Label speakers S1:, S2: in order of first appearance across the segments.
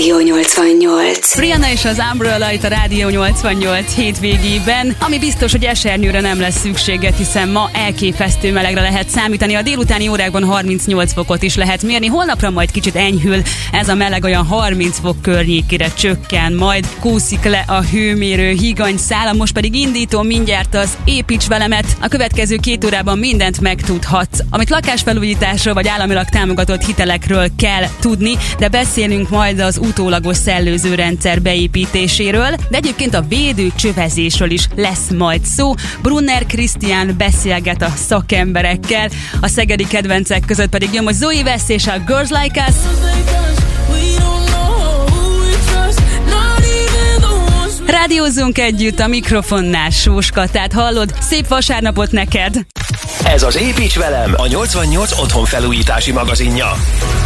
S1: Rádió 88.
S2: Rihanna és az Umbrella itt a Rádió 88 hétvégében, ami biztos, hogy esernyőre nem lesz szükséget, hiszen ma elképesztő melegre lehet számítani. A délutáni órákban 38 fokot is lehet mérni, holnapra majd kicsit enyhül. Ez a meleg olyan 30 fok környékére csökken, majd kúszik le a hőmérő higany szála, most pedig indítom mindjárt az építs velemet. A következő két órában mindent megtudhatsz, amit lakásfelújításról vagy államilag támogatott hitelekről kell tudni, de beszélünk majd az utólagos szellőző rendszer beépítéséről, de egyébként a védő csövezésről is lesz majd szó. Brunner Krisztián beszélget a szakemberekkel, a szegedi kedvencek között pedig jön, hogy Zoe West és a Girls Like Us. Rádiózzunk együtt a mikrofonnál, Sóska, tehát hallod, szép vasárnapot neked!
S3: Ez az Építs velem, a 88 otthon felújítási magazinja.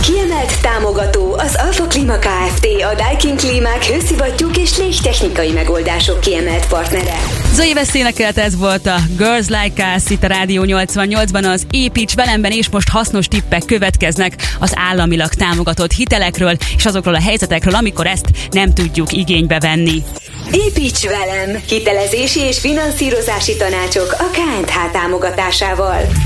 S1: Kiemelt támogató az Alfa Klima Kft. A Daikin Klímák hőszivattyúk és légtechnikai megoldások kiemelt partnere.
S2: Zoe Veszénekelt ez volt a Girls Like Us itt a Rádió 88-ban az Építs velemben, és most hasznos tippek következnek az államilag támogatott hitelekről és azokról a helyzetekről, amikor ezt nem tudjuk igénybe venni.
S1: Építs velem! Hitelezési és finanszírozási tanácsok a KNH támogatásával. Andrával.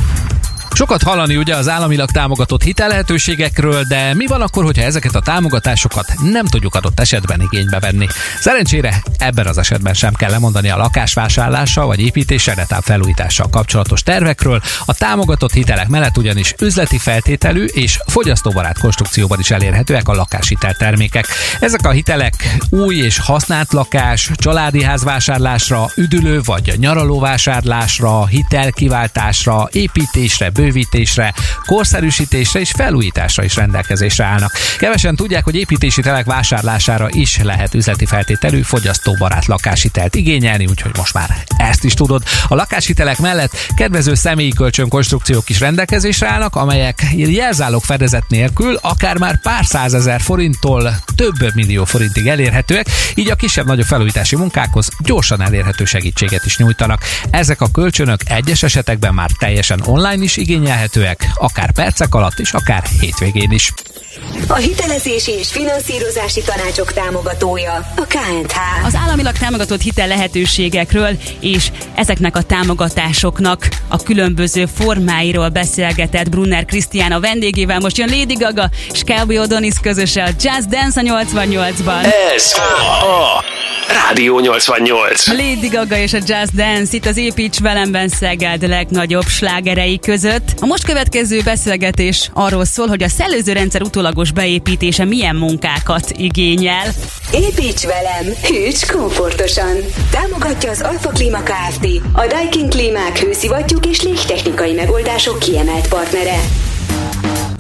S4: Sokat hallani ugye az államilag támogatott hitellehetőségekről, de mi van akkor, hogyha ezeket a támogatásokat nem tudjuk adott esetben igénybe venni? Szerencsére ebben az esetben sem kell lemondani a lakásvásárlással vagy építéssel, netán felújítással kapcsolatos tervekről. A támogatott hitelek mellett ugyanis üzleti feltételű és fogyasztóbarát konstrukcióban is elérhetőek a lakáshitel termékek. Ezek a hitelek új és használt lakás, családi házvásárlásra, üdülő vagy nyaralóvásárlásra, hitelkiváltásra, építésre, bővítésre, korszerűsítésre és felújításra is rendelkezésre állnak. Kevesen tudják, hogy építési telek vásárlására is lehet üzleti feltételű fogyasztóbarát lakáshitelt igényelni, úgyhogy most már ezt is tudod. A lakáshitelek mellett kedvező személyi kölcsönkonstrukciók is rendelkezésre állnak, amelyek jelzálók fedezet nélkül akár már pár százezer forinttól több millió forintig elérhetőek, így a kisebb-nagyobb felújítási munkákhoz gyorsan elérhető segítséget is nyújtanak. Ezek a kölcsönök egyes esetekben már teljesen online is igényelhetőek, akár percek alatt és akár hétvégén is.
S1: A hitelezési és finanszírozási tanácsok támogatója a KNH.
S2: Az államilag támogatott hitel lehetőségekről és ezeknek a támogatásoknak a különböző formáiról beszélgetett Brunner Krisztián a vendégével. Most jön Lady Gaga és Kelby Odonis közösen a Jazz Dance a 88-ban.
S3: Ez a, a Rádió 88.
S2: Lady Gaga és a Jazz Dance itt az Építs velemben Szeged legnagyobb slágerei között. A most következő beszélgetés arról szól, hogy a szellőző rendszer utólagos beépítése milyen munkákat igényel.
S1: Építs velem, hűts komfortosan! Támogatja az Alfa Klima Kft. A Daikin Klímák hőszivattyúk és légtechnikai megoldások kiemelt partnere.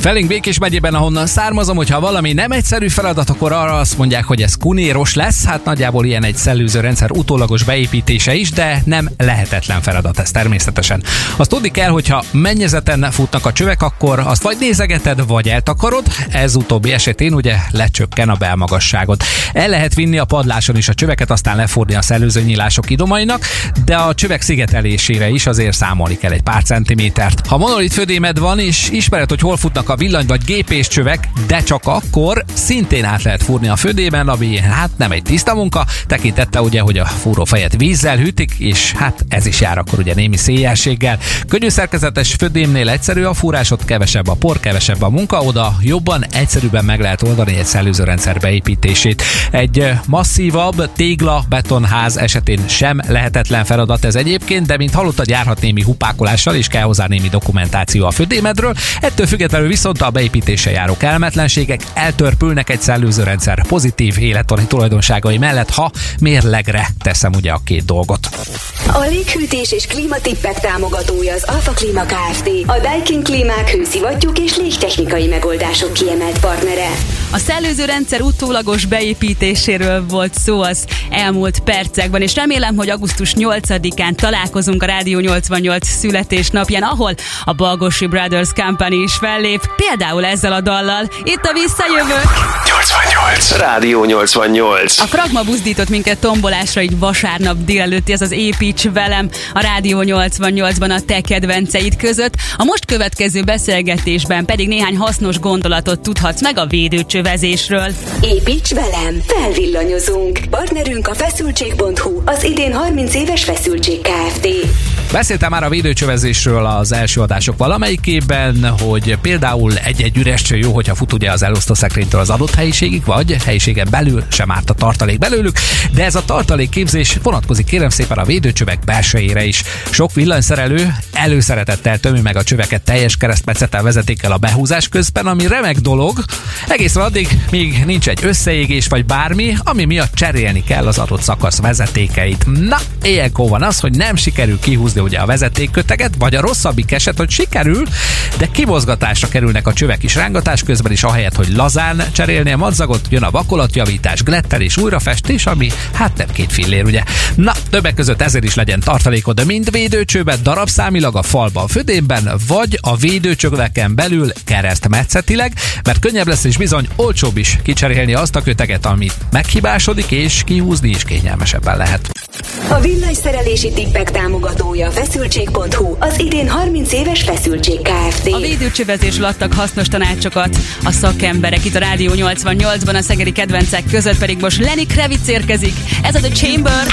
S4: Felénk Békés megyében, ahonnan származom, hogyha valami nem egyszerű feladat, akkor arra azt mondják, hogy ez kunéros lesz. Hát nagyjából ilyen egy szellőző rendszer utólagos beépítése is, de nem lehetetlen feladat ez természetesen. Azt tudni kell, hogyha mennyezeten futnak a csövek, akkor azt vagy nézegeted, vagy eltakarod. Ez utóbbi esetén ugye lecsökken a belmagasságod. El lehet vinni a padláson is a csöveket, aztán lefordni a szellőző nyílások idomainak, de a csövek szigetelésére is azért számolni kell egy pár centimétert. Ha monolit födémed van, és ismered, hogy hol futnak a villany vagy gépés csövek, de csak akkor szintén át lehet fúrni a födében, ami hát nem egy tiszta munka, tekintette ugye, hogy a fúrófejet vízzel hűtik, és hát ez is jár akkor ugye némi széjjelséggel. Könnyű szerkezetes födémnél egyszerű a fúrás, ott kevesebb a por, kevesebb a munka, oda jobban, egyszerűbben meg lehet oldani egy szellőzőrendszer beépítését. Egy masszívabb tégla betonház esetén sem lehetetlen feladat ez egyébként, de mint hallottad, járhat némi hupákolással, és kell hozzá némi dokumentáció a födémedről. Ettől függetlenül viszont a beépítése járó kellemetlenségek eltörpülnek egy szellőzőrendszer pozitív élettani tulajdonságai mellett, ha mérlegre teszem ugye a két dolgot.
S1: A léghűtés és klímatippek támogatója az Alfa Klima Kft. A Daikin Klímák hőszivattyúk és légtechnikai megoldások kiemelt partnere.
S2: A szellőző rendszer utólagos beépítéséről volt szó az elmúlt percekben, és remélem, hogy augusztus 8-án találkozunk a Rádió 88 születésnapján, ahol a Balgosi Brothers Company is fellép, például ezzel a dallal. Itt a Visszajövök!
S3: 88. Rádió 88.
S2: A Fragma buzdított minket tombolásra így vasárnap délelőtti, ez az Építs velem a Rádió 88-ban a te kedvenceid között. A most következő beszélgetésben pedig néhány hasznos gondolatot tudhatsz meg a védőcső védőcsövezésről.
S1: Építs velem, felvillanyozunk. Partnerünk a feszültség.hu, az idén 30 éves feszültség.
S4: Beszéltem már a védőcsövezésről az első adások valamelyikében, hogy például egy-egy üres cső jó, hogyha fut ugye az elosztó szekrénytől az adott helyiségig, vagy helyiségen belül sem árt a tartalék belőlük, de ez a tartalékképzés vonatkozik kérem szépen a védőcsövek belsejére is. Sok villanyszerelő előszeretettel tömi meg a csöveket teljes keresztmetszettel vezetékkel a behúzás közben, ami remek dolog, egészen addig, míg nincs egy összeégés vagy bármi, ami miatt cserélni kell az adott szakasz vezetékeit. Na, ilyenkor van az, hogy nem sikerül kihúzni ugye a vezetékköteget, vagy a rosszabbik eset, hogy sikerül, de kimozgatásra kerülnek a csövek is rángatás közben is, ahelyett, hogy lazán cserélni a madzagot, jön a vakolatjavítás, glettelés, újrafestés, ami hát nem két fillér, ugye. Na, többek között ezért is legyen tartalékod mind védőcsőben, darabszámilag a falban, födénben, vagy a védőcsöveken belül keresztmetszetileg, mert könnyebb lesz és bizony olcsóbb is kicserélni azt a köteget, ami meghibásodik, és kihúzni is kényelmesebben lehet.
S1: A villanyszerelési tippek támogatója feszültség.hu, az idén 30 éves feszültség Kft.
S2: A védőcsövezésről adtak hasznos tanácsokat a szakemberek itt a Rádió 88-ban, a szegedi kedvencek között pedig most Lenny Kravitz érkezik. Ez a The Chamber.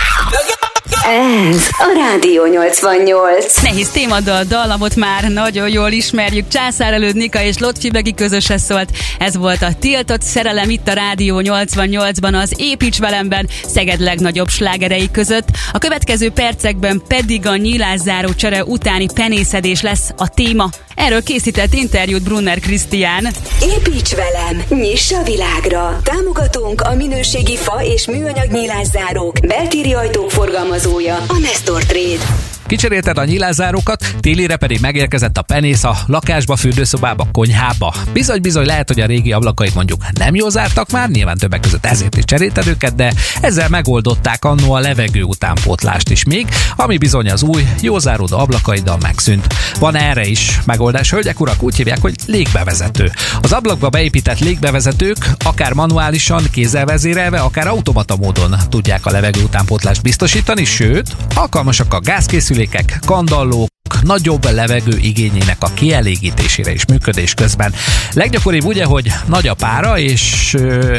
S1: Ez a Rádió 88.
S2: Nehéz téma, de a dallamot már nagyon jól ismerjük. Császár előtt Nika és Lotfi Begi közösen szólt. Ez volt a tiltott szerelem itt a Rádió 88-ban, az Építs velemben, Szeged legnagyobb slágerei között. A következő percekben pedig a nyílászáró csere utáni penészedés lesz a téma. Erről készített interjút Brunner Krisztián.
S1: Építs velem, nyiss a világra. Támogatónk a minőségi fa és műanyag nyílászárók, beltéri ajtók forgalmazója, a Nestor Trade.
S4: Kicserélted a nyilázárókat, télire pedig megérkezett a penész a lakásba, fürdőszobába, konyhába. Bizony, bizony lehet, hogy a régi ablakait mondjuk nem jól zártak már, nyilván többek között ezért is cserélted őket, de ezzel megoldották annó a levegő utánpótlást is még, ami bizony az új, jó záródó ablakaiddal megszűnt. Van erre is megoldás, hölgyek, urak, úgy hívják, hogy légbevezető. Az ablakba beépített légbevezetők akár manuálisan, kézzel vezérelve, akár automata módon tudják a levegő utánpótlást biztosítani, sőt, alkalmasak a gázkészülés készülékek, kandallók, nagyobb levegő igényének a kielégítésére és működés közben. Leggyakoribb ugye, hogy nagy a pára, és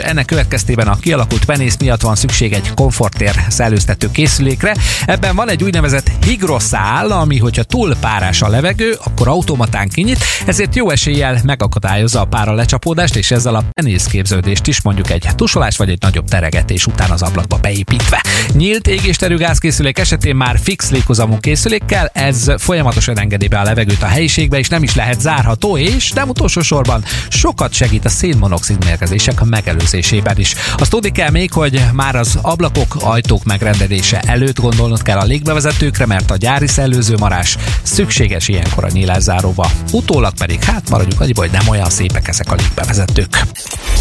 S4: ennek következtében a kialakult penész miatt van szükség egy komfortér szellőztető készülékre. Ebben van egy úgynevezett higroszál, ami hogyha túl párás a levegő, akkor automatán kinyit, ezért jó eséllyel megakadályozza a pára lecsapódást, és ezzel a penész képződést is mondjuk egy tusolás vagy egy nagyobb teregetés után az ablakba beépítve. Nyílt égésterű gázkészülék esetén már fix lékozamú készülékkel, ez folyamatosan folyamatosan engedi be a levegőt a helyiségbe, és nem is lehet zárható, és nem utolsó sorban sokat segít a szénmonoxid mérgezések megelőzésében is. Azt tudni kell még, hogy már az ablakok, ajtók megrendelése előtt gondolnod kell a légbevezetőkre, mert a gyári szellőző marás szükséges ilyenkor a nyílászáróba. Utólag pedig, hát maradjuk annyiba, hogy nem olyan szépek ezek a légbevezetők.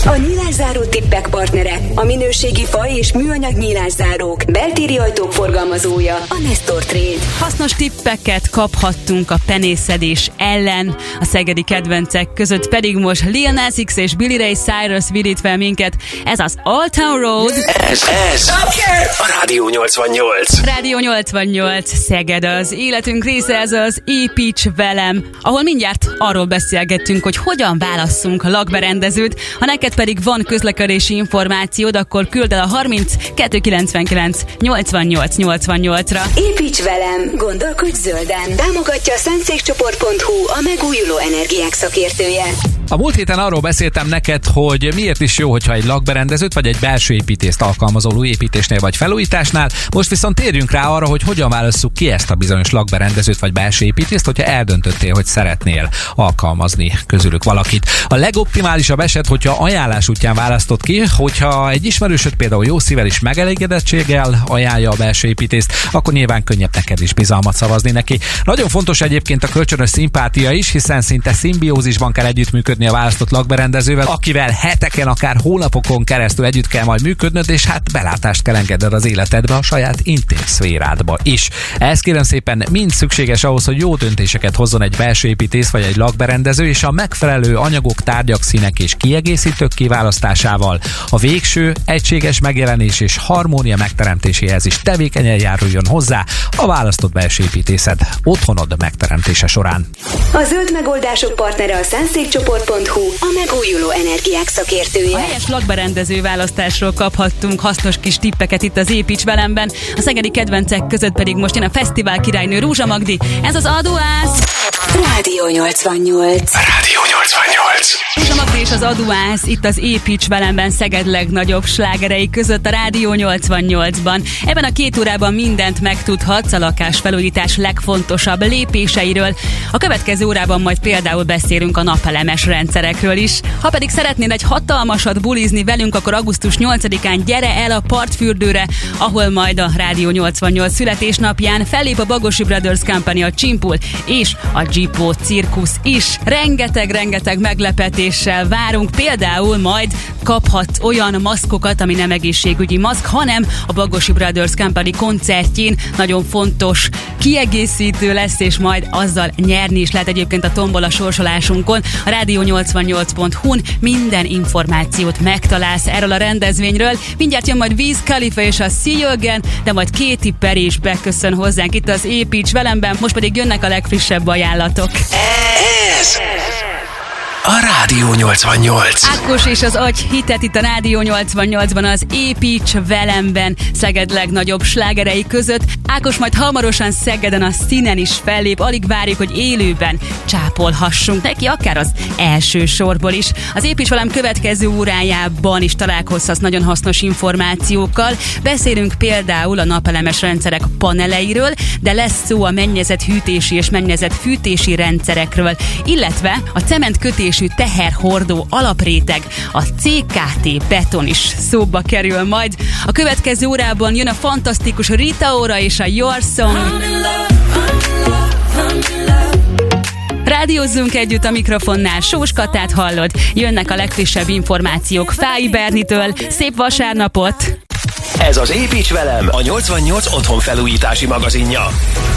S1: A nyílászáró tippek partnere, a minőségi fa és műanyag nyílászárók, beltéri ajtók forgalmazója, a Nestor Trade.
S2: Hasznos tippeket kaphattunk a penészedés ellen, a szegedi kedvencek között pedig most Lil Nas X és Billy Ray Cyrus vidít fel minket. Ez az Old Town Road.
S3: Ez, ez a Rádió 88.
S2: Rádió 88, Szeged az életünk része, ez az Építs velem, ahol mindjárt arról beszélgettünk, hogy hogyan válasszunk lakberendezőt. Ha neked pedig van közlekedési információd, akkor küld el a 30 299 88 88-ra.
S1: Építs velem, gondolkodj zölden. Támogatja a szentszékcsoport.hu, a megújuló energiák szakértője.
S4: A múlt héten arról beszéltem neked, hogy miért is jó, hogyha egy lakberendezőt vagy egy belső építést alkalmazol új építésnél vagy felújításnál. Most viszont térjünk rá arra, hogy hogyan válasszuk ki ezt a bizonyos lakberendezőt vagy belső építést, hogyha eldöntöttél, hogy szeretnél alkalmazni közülük valakit. A legoptimálisabb eset, hogyha ajánlás útján választott ki, hogyha egy ismerősöd például jó szívvel és megelégedettséggel ajánlja a belső építést, akkor nyilván könnyebb neked is bizalmat szavazni neki. Nagyon fontos egyébként a kölcsönös szimpátia is, hiszen szinte szimbiózisban kell együttműködni a választott lakberendezővel, akivel heteken, akár hónapokon keresztül együtt kell majd működnöd, és hát belátást kell engedned az életedbe, a saját intim is. Ez kérem szépen mind szükséges ahhoz, hogy jó döntéseket hozzon egy belső építész vagy egy lakberendező, és a megfelelő anyagok, tárgyak, színek és kiegészítők kiválasztásával a végső, egységes megjelenés és harmónia megteremtéséhez is tevékenyen járuljon hozzá a választott belső építészed otthonod megteremtése során.
S1: A zöld megoldások partnere a szentszékcsoport szentszékcsoport.hu a megújuló energiák szakértője.
S2: A helyes lakberendező választásról kaphattunk hasznos kis tippeket itt az Építs velemben. A szegedi kedvencek között pedig most jön a fesztivál királynő Rúzsa Magdi. Ez az adóász!
S1: Rádió 88.
S3: Rádió 88.
S2: Rúzsa Magdi és az adóász itt az Építs velemben Szeged legnagyobb slágerei között a Rádió 88-ban. Ebben a két órában mindent megtudhatsz a lakásfelújítás legfontosabb lépéseiről. A következő órában majd például beszélünk a napelemes rendszerekről is. Ha pedig szeretnél egy hatalmasat bulizni velünk, akkor augusztus 8-án gyere el a partfürdőre, ahol majd a Rádió 88 születésnapján fellép a Bagosi Brothers Company, a Csimpul és a Gipó Cirkusz is. Rengeteg-rengeteg meglepetéssel várunk, például majd kaphat olyan maszkokat, ami nem egészségügyi maszk, hanem a Bagosi Brothers Company koncertjén nagyon fontos kiegészítő lesz, és majd azzal nyerni is lehet egyébként a tombola sorsolásunkon. A Rádió 88.hu-n minden információt megtalálsz erről a rendezvényről. Mindjárt jön majd Wiz Khalifa és a Again, de majd Katy Perry is beköszön hozzánk itt az Építs velemben, most pedig jönnek a legfrissebb ajánlatok.
S3: Ez a Rádió 88.
S2: Ákos és az agy hitet itt a Rádió 88-ban az Építs velemben Szeged legnagyobb slágerei között. Ákos majd hamarosan Szegeden a színen is fellép, alig várjuk, hogy élőben csápolhassunk neki, akár az első sorból is. Az Építs velem következő órájában is találkozhatsz nagyon hasznos információkkal. Beszélünk például a napelemes rendszerek paneleiről, de lesz szó a mennyezet hűtési és mennyezet fűtési rendszerekről, illetve a cement méretésű teherhordó alapréteg, a CKT beton is szóba kerül majd. A következő órában jön a fantasztikus Rita Ora és a Your Song. Rádiózzunk együtt a mikrofonnál, Sós Katát hallod. Jönnek a legfrissebb információk Fái Bernitől. Szép vasárnapot!
S3: Ez az Építs velem, a 88 otthon felújítási magazinja.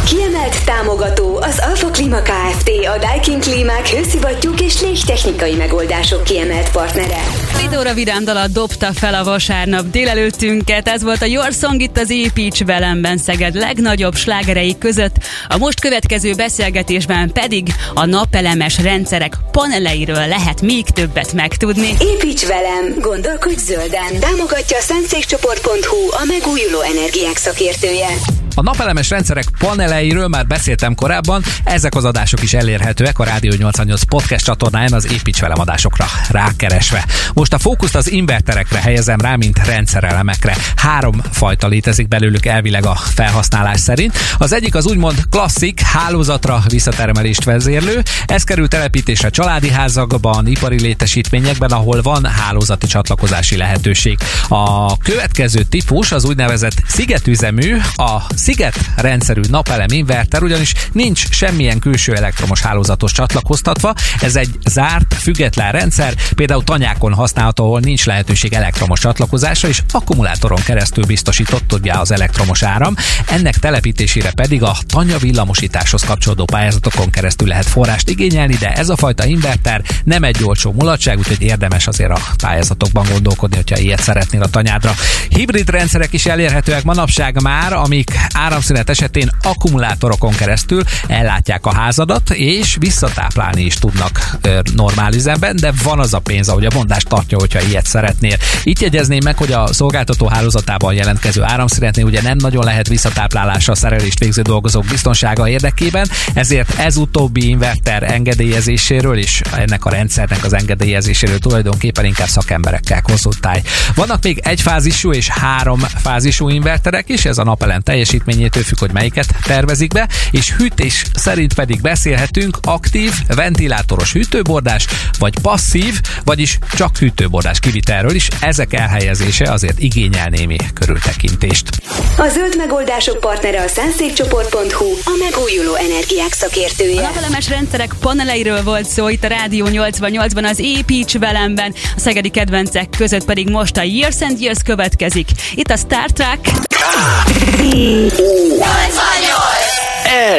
S1: Kiemelt támogató az Alfa Klima Kft. A Daikin Klímák hőszivattyúk és légtechnikai megoldások kiemelt partnere.
S2: Lidóra Vidám dalat dobta fel a vasárnap délelőttünket. Ez volt a Your Song itt az Építs velemben Szeged legnagyobb slágerei között. A most következő beszélgetésben pedig a napelemes rendszerek paneleiről lehet még többet megtudni.
S1: Építs velem, gondolkodj zölden. Támogatja a szentszékcsoport.hu a megújuló energiák szakértője.
S4: A napelemes rendszerek paneleiről már beszéltem korábban, ezek az adások is elérhetőek a Rádió 88 podcast csatornáján az Építs velem adásokra rákeresve. Most a fókuszt az inverterekre helyezem rá, mint rendszerelemekre. Három fajta létezik belőlük elvileg a felhasználás szerint. Az egyik az úgymond klasszik hálózatra visszatermelést vezérlő. Ez kerül telepítésre családi házakban, ipari létesítményekben, ahol van hálózati csatlakozási lehetőség. A következő típus az úgynevezett szigetüzemű, a sziget rendszerű napelem inverter, ugyanis nincs semmilyen külső elektromos hálózatos csatlakoztatva. Ez egy zárt, független rendszer, például tanyákon használható, ahol nincs lehetőség elektromos csatlakozásra, és akkumulátoron keresztül biztosított ugye az elektromos áram. Ennek telepítésére pedig a tanya villamosításhoz kapcsolódó pályázatokon keresztül lehet forrást igényelni, de ez a fajta inverter nem egy olcsó mulatság, úgyhogy érdemes azért a pályázatokban gondolkodni, hogyha ilyet szeretnél a tanyádra. Hibrid rendszerek is elérhetőek manapság már, amik áramszünet esetén akkumulátorokon keresztül ellátják a házadat, és visszatáplálni is tudnak ö, normál üzemben, de van az a pénz, ahogy a mondás tartja, hogyha ilyet szeretnél. Itt jegyezném meg, hogy a szolgáltató hálózatában jelentkező áramszünetnél ugye nem nagyon lehet visszatáplálásra szerelést végző dolgozók biztonsága érdekében, ezért ez utóbbi inverter engedélyezéséről és ennek a rendszernek az engedélyezéséről tulajdonképpen inkább szakemberekkel konzultálj. Vannak még egyfázisú és három fázisú inverterek is, ez a napelem teljesítményétől függ, hogy melyiket tervezik be, és hűtés szerint pedig beszélhetünk aktív, ventilátoros hűtőbordás, vagy passzív, vagyis csak hűtőbordás kivitelről is. Ezek elhelyezése azért igényel némi körültekintést.
S1: A zöld megoldások partnere a szentszékcsoport.hu a megújuló energiák
S2: A
S1: szakértője.
S2: napelemes rendszerek paneleiről volt szó itt a Rádió 88-ban, az Építs velemben, a szegedi kedvencek között pedig most a Years and Years következik. Itt a Star Trek,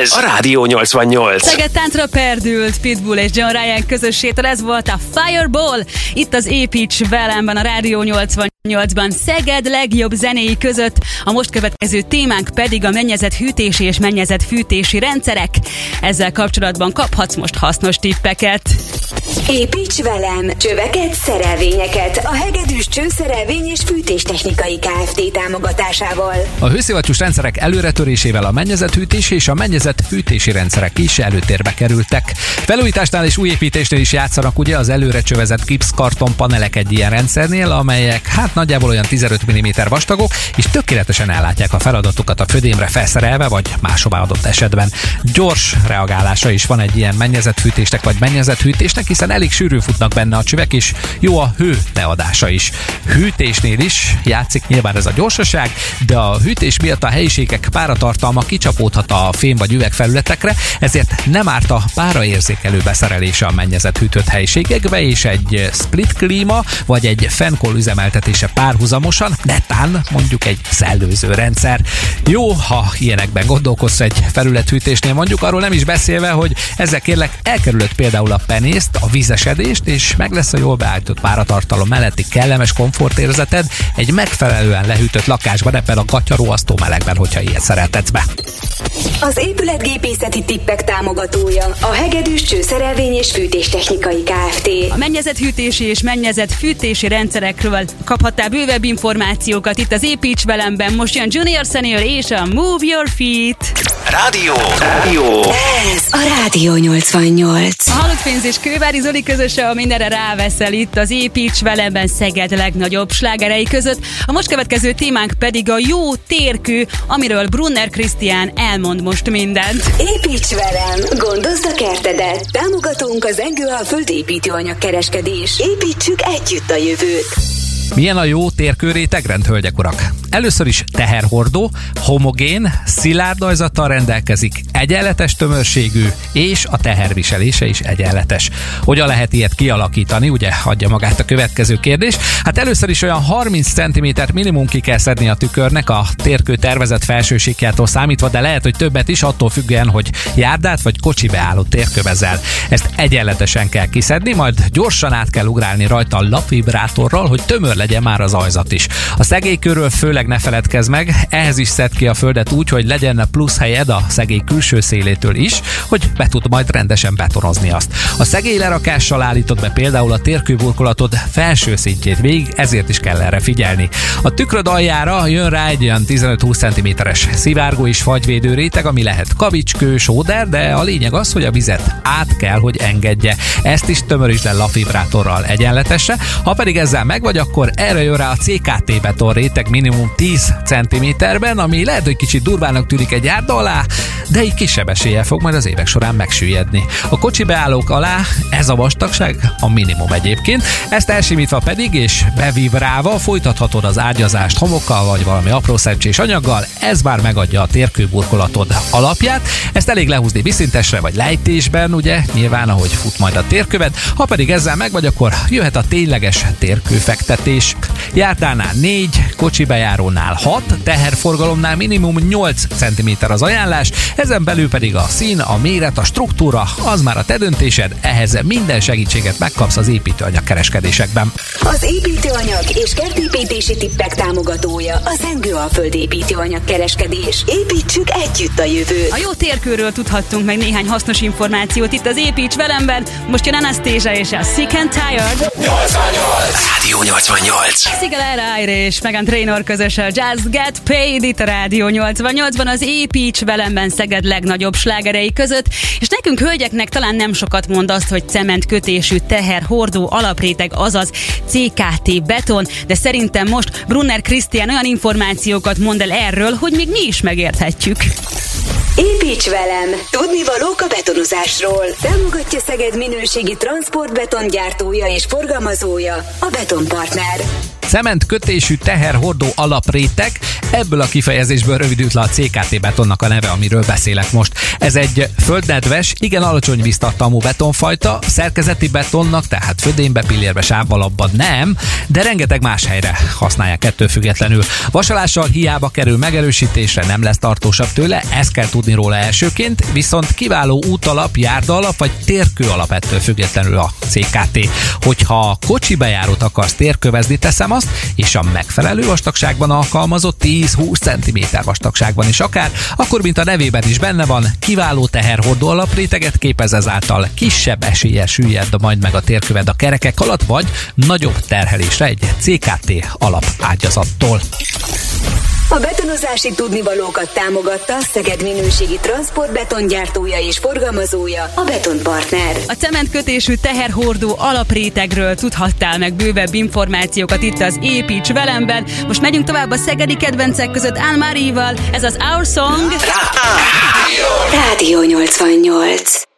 S3: Ez a Rádió 88.
S2: Szeged táncra perdült Pitbull és John Ryan közössétől, ez volt a Fireball, itt az Építs velemben a Rádió 88 8-ban Szeged legjobb zenéi között, a most következő témánk pedig a mennyezet hűtési és mennyezet fűtési rendszerek. Ezzel kapcsolatban kaphatsz most hasznos tippeket.
S1: Építs velem csöveket, szerelvényeket a Hegedűs Csőszerelvény és Fűtéstechnikai Kft. támogatásával.
S4: A hőszivattyús rendszerek előretörésével a mennyezethűtési és a mennyezet fűtési rendszerek is előtérbe kerültek. Felújításnál és újépítésnél is játszanak ugye az előre csövezett gipszkarton panelek egy ilyen rendszernél, amelyek hát nagyjából olyan 15 mm vastagok, és tökéletesen ellátják a feladatukat a födémre felszerelve, vagy máshová adott esetben. Gyors reagálása is van egy ilyen mennyezetfűtésnek vagy mennyezethűtésnek, hiszen elég sűrűn futnak benne a csövek, és jó a hő leadása is. Hűtésnél is játszik nyilván ez a gyorsaság, de a hűtés miatt a helyiségek páratartalma kicsapódhat a fém vagy üvegfelületekre, ezért nem árt a páraérzékelő beszerelése a mennyezet hűtött helyiségekbe, és egy split klíma vagy egy fenkol üzemeltetése párhuzamosan, netán mondjuk egy szellőző rendszer. Jó, ha ilyenekben gondolkozz egy felülethűtésnél mondjuk, arról nem is beszélve, hogy ezzel kérlek elkerülött például a penészt, a vízesedést, és meg lesz a jól beállított páratartalom melletti kellemes komfortérzeted egy megfelelően lehűtött lakásban, ebben a gatyaró melegben, hogyha ilyet szeretetsz be.
S1: Az épületgépészeti tippek támogatója a Hegedűs Csőszerelvény és Fűtéstechnikai Kft.
S2: A mennyezethyűtési és mennyezet-fűtési rendszerekről kaphattál bővebb információkat itt az Építs velemben. Most jön Junior Senior és a Move Your Feet.
S3: Rádió, rádió.
S1: Ez a Rádió 88.
S2: A halott pénz és Kővári Zoli közöse a mindenre ráveszel itt az Építs velemben Szeged legnagyobb slágerei között. A most következő témánk pedig a jó térkő, amiről Brunner Krisztián elmond most mindent.
S1: Építs velem, gondozd a kertedet. Támogatunk az Engőalföld építőanyag kereskedés. Építsük együtt a jövőt.
S4: Milyen a jó térkőrétegrend, hölgyek urak? Először is teherhordó, homogén, szilárd ajzattal rendelkezik, egyenletes tömörségű, és a teherviselése is egyenletes. Hogyan lehet ilyet kialakítani, ugye adja magát a következő kérdés. Hát először is olyan 30 cm minimum ki kell szedni a tükörnek a térkő tervezett felsősíkjától számítva, de lehet, hogy többet is attól függően, hogy járdát vagy kocsi beálló térkövezel. Ezt egyenletesen kell kiszedni, majd gyorsan át kell ugrálni rajta a lapvibrátorral, hogy tömör legyen már az ajzat is. A szegélykörről főleg ne feledkezz meg, ehhez is szed ki a földet úgy, hogy legyen plusz helyed a szegély külső szélétől is, hogy be tud majd rendesen betonozni azt. A szegély lerakással állítod be például a térkőburkolatod felső szintjét végig, ezért is kell erre figyelni. A tükröd aljára jön rá egy olyan 15-20 cm-es szivárgó és fagyvédő réteg, ami lehet kavicskő, sóder, de a lényeg az, hogy a vizet át kell, hogy engedje. Ezt is tömörítsd le lapvibrátorral egyenletesre. Ha pedig ezzel meg vagy, akkor erre jön rá a CKT beton réteg minimum 10 cm-ben, ami lehet, hogy kicsit durvának tűnik egy járda alá, de így kisebb eséllyel fog majd az évek során megsüllyedni. A kocsi beállók alá ez a vastagság a minimum egyébként, ezt elsimítva pedig és bevibrálva folytathatod az ágyazást homokkal vagy valami apró szerencsés anyaggal, ez már megadja a térkőburkolatod alapját, ezt elég lehúzni viszintesre vagy lejtésben, ugye, nyilván ahogy fut majd a térkövet, ha pedig ezzel meg vagy, akkor jöhet a tényleges térkőfektetés. Járdánál 4, kocsi bejárónál 6, teherforgalomnál minimum 8 cm az ajánlás, ezen belül pedig a szín, a méret, a struktúra, az már a te döntésed, ehhez minden segítséget megkapsz az építőanyag kereskedésekben.
S1: Az építőanyag és kertépítési tippek támogatója az Engőalföld építőanyag kereskedés. Építsük együtt a jövőt.
S2: A jó térkőről tudhattunk meg néhány hasznos információt itt az Építs velemben. Most jön Anastasia és a Sick and Tired.
S3: 88. Rádió 88.
S2: Sigel Aire és Megan Trainor közös a Just Get Paid itt a Rádió 88-ban az Építs velemben Szeged legnagyobb slágerei között, és nekünk hölgyeknek talán nem sokat mond azt, hogy cementkötésű teherhordó alapréteg, azaz CKT beton, de szerintem most Brunner Krisztián olyan információkat mond el erről, hogy még mi is megérthetjük.
S1: Építs velem! Tudni valók a betonozásról. Támogatja Szeged minőségi transportbeton gyártója és forgalmazója a Betonpartner.
S4: Cement kötésű teherhordó alapréteg, ebből a kifejezésből rövidült le a CKT betonnak a neve, amiről beszélek most. Ez egy földnedves, igen alacsony víztartalmú betonfajta, szerkezeti betonnak, tehát födénbe, pillérbe, sávvalapban nem, de rengeteg más helyre használják ettől függetlenül. Vasalással hiába kerül megerősítésre, nem lesz tartósabb tőle, ezt kell tudni róla elsőként, viszont kiváló útalap, járda alap vagy térkő alap ettől függetlenül a CKT. Hogyha kocsi bejárót akarsz térkövezni, teszem azt, és a megfelelő vastagságban alkalmazott 10-20 cm vastagságban is akár, akkor mint a nevében is benne van, kiváló teherhordó alapréteget képez ezáltal, kisebb esélye süllyed majd meg a térköved a kerekek alatt, vagy nagyobb terhelésre egy CKT alapágyazattól.
S1: A betonozási tudnivalókat támogatta a Szeged minőségi transportbetongyártója és forgalmazója, a Betonpartner.
S2: A cementkötésű teherhordó alaprétegről tudhattál meg bővebb információkat itt az Építs velemben. Most megyünk tovább a szegedi kedvencek között Anne Marie-val. Ez az Our Song.
S1: Rádió 88.